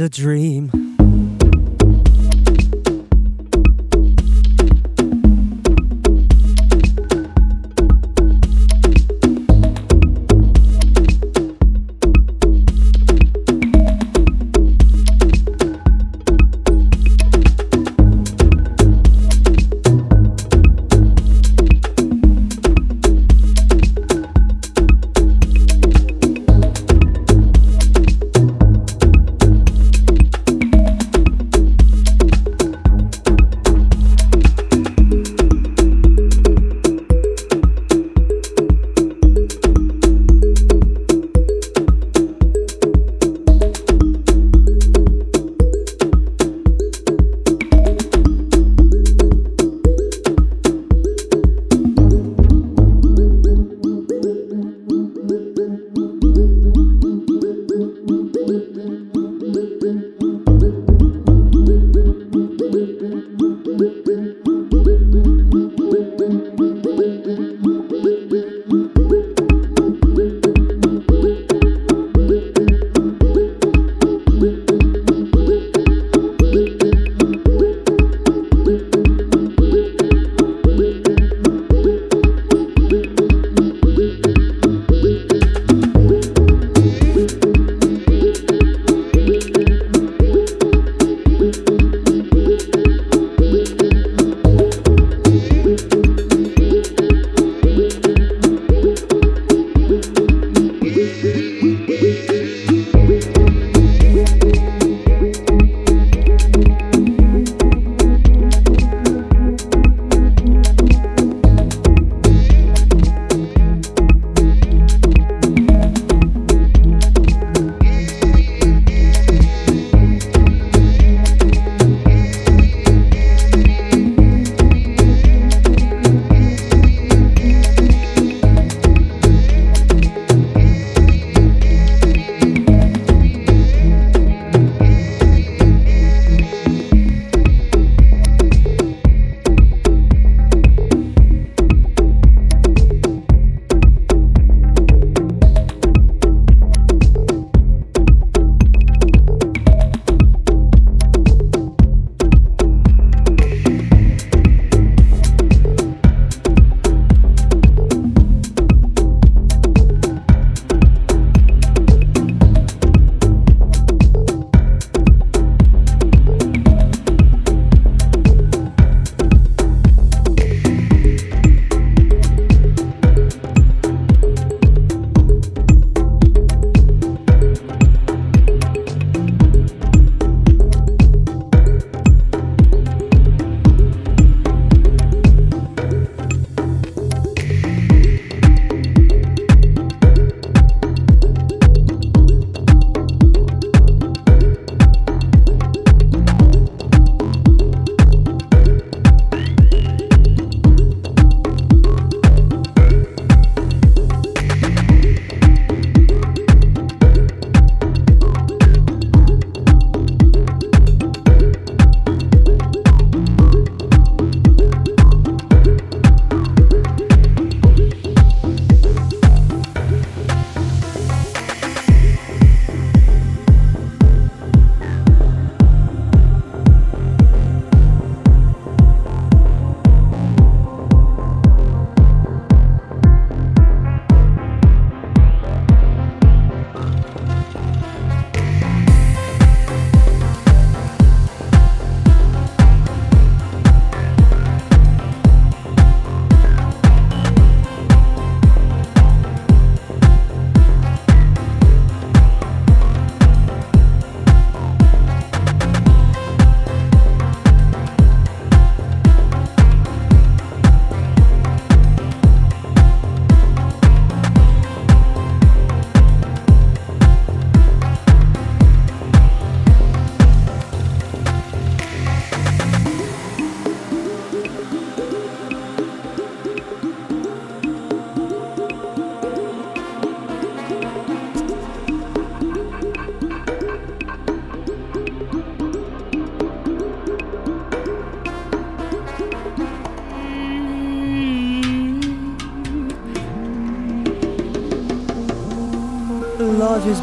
A dream.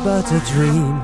But a dream.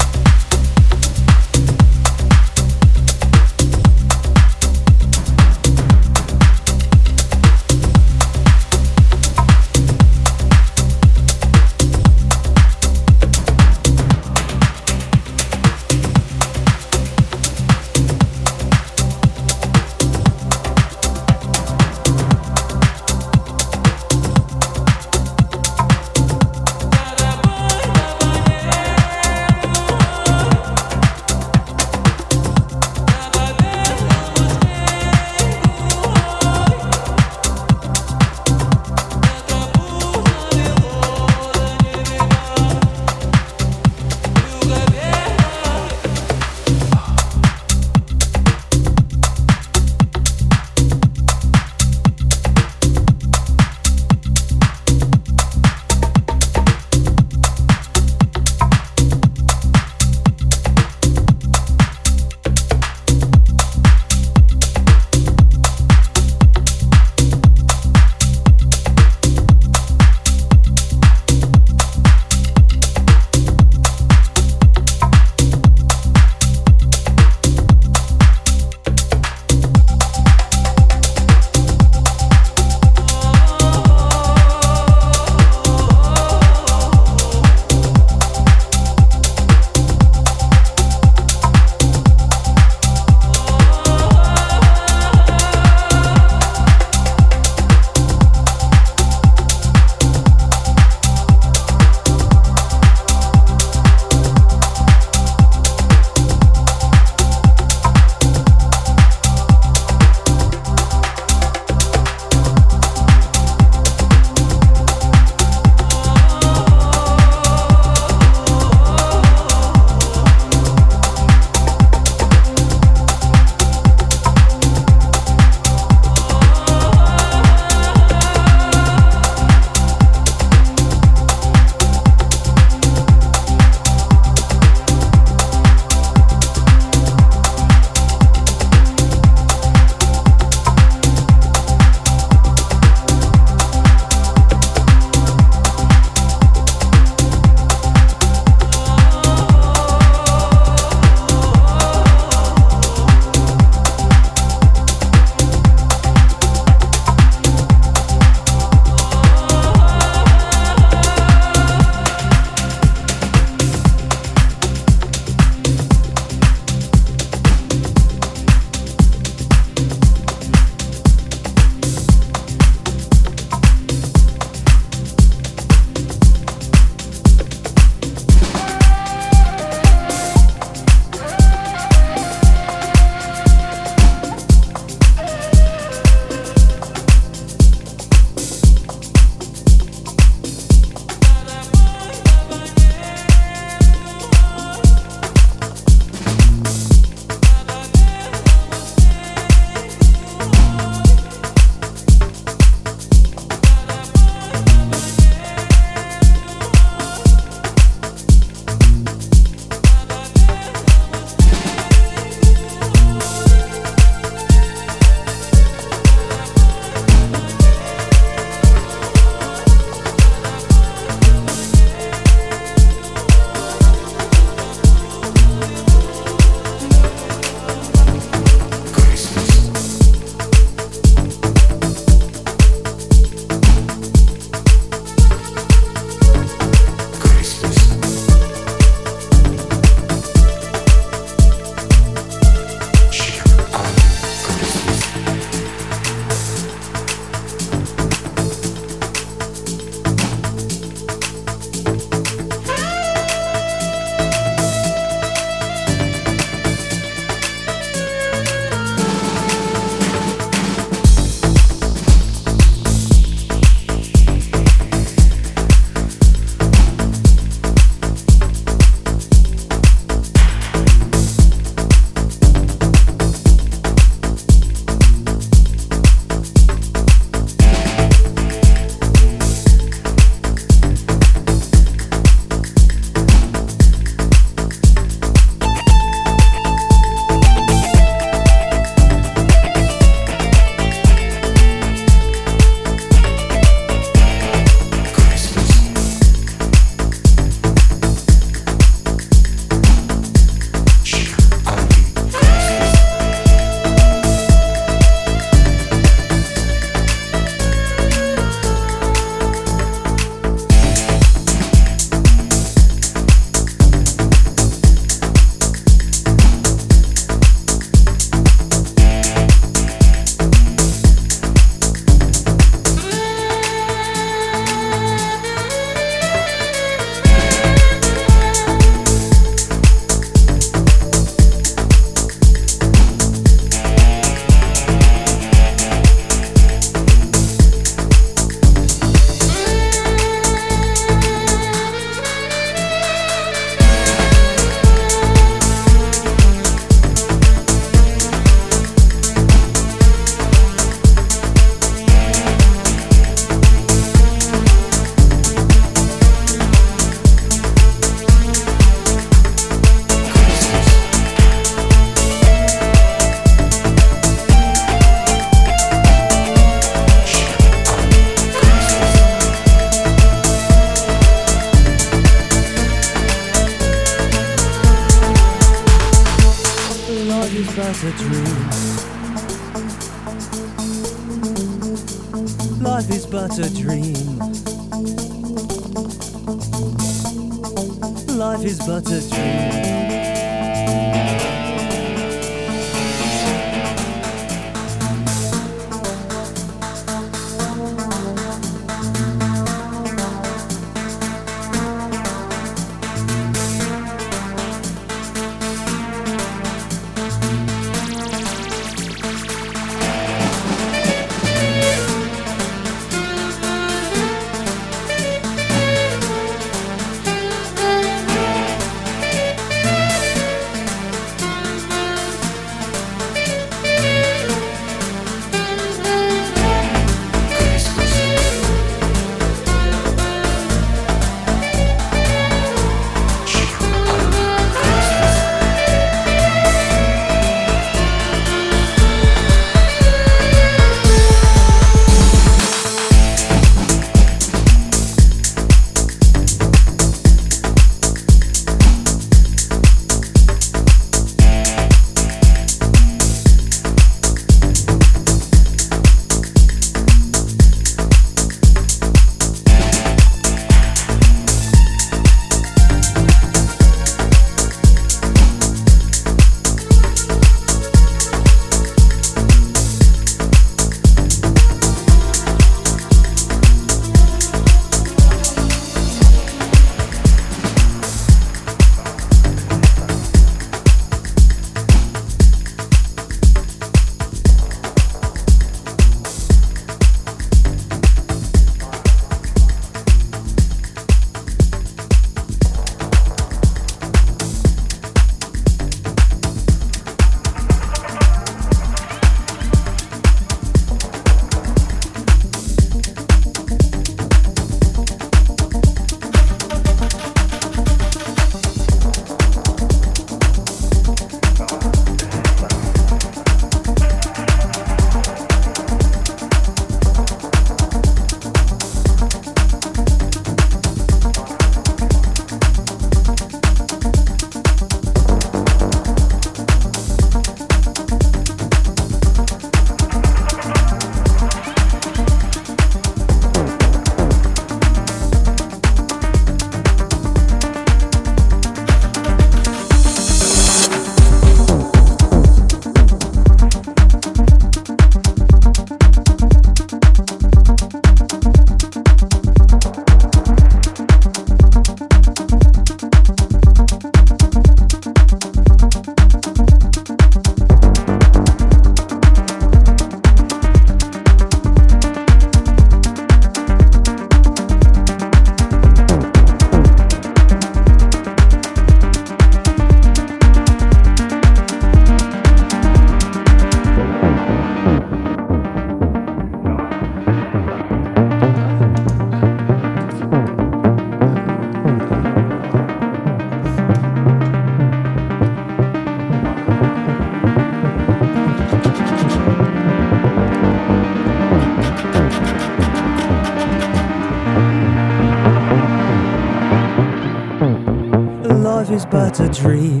Dream.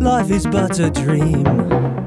Life is but a dream.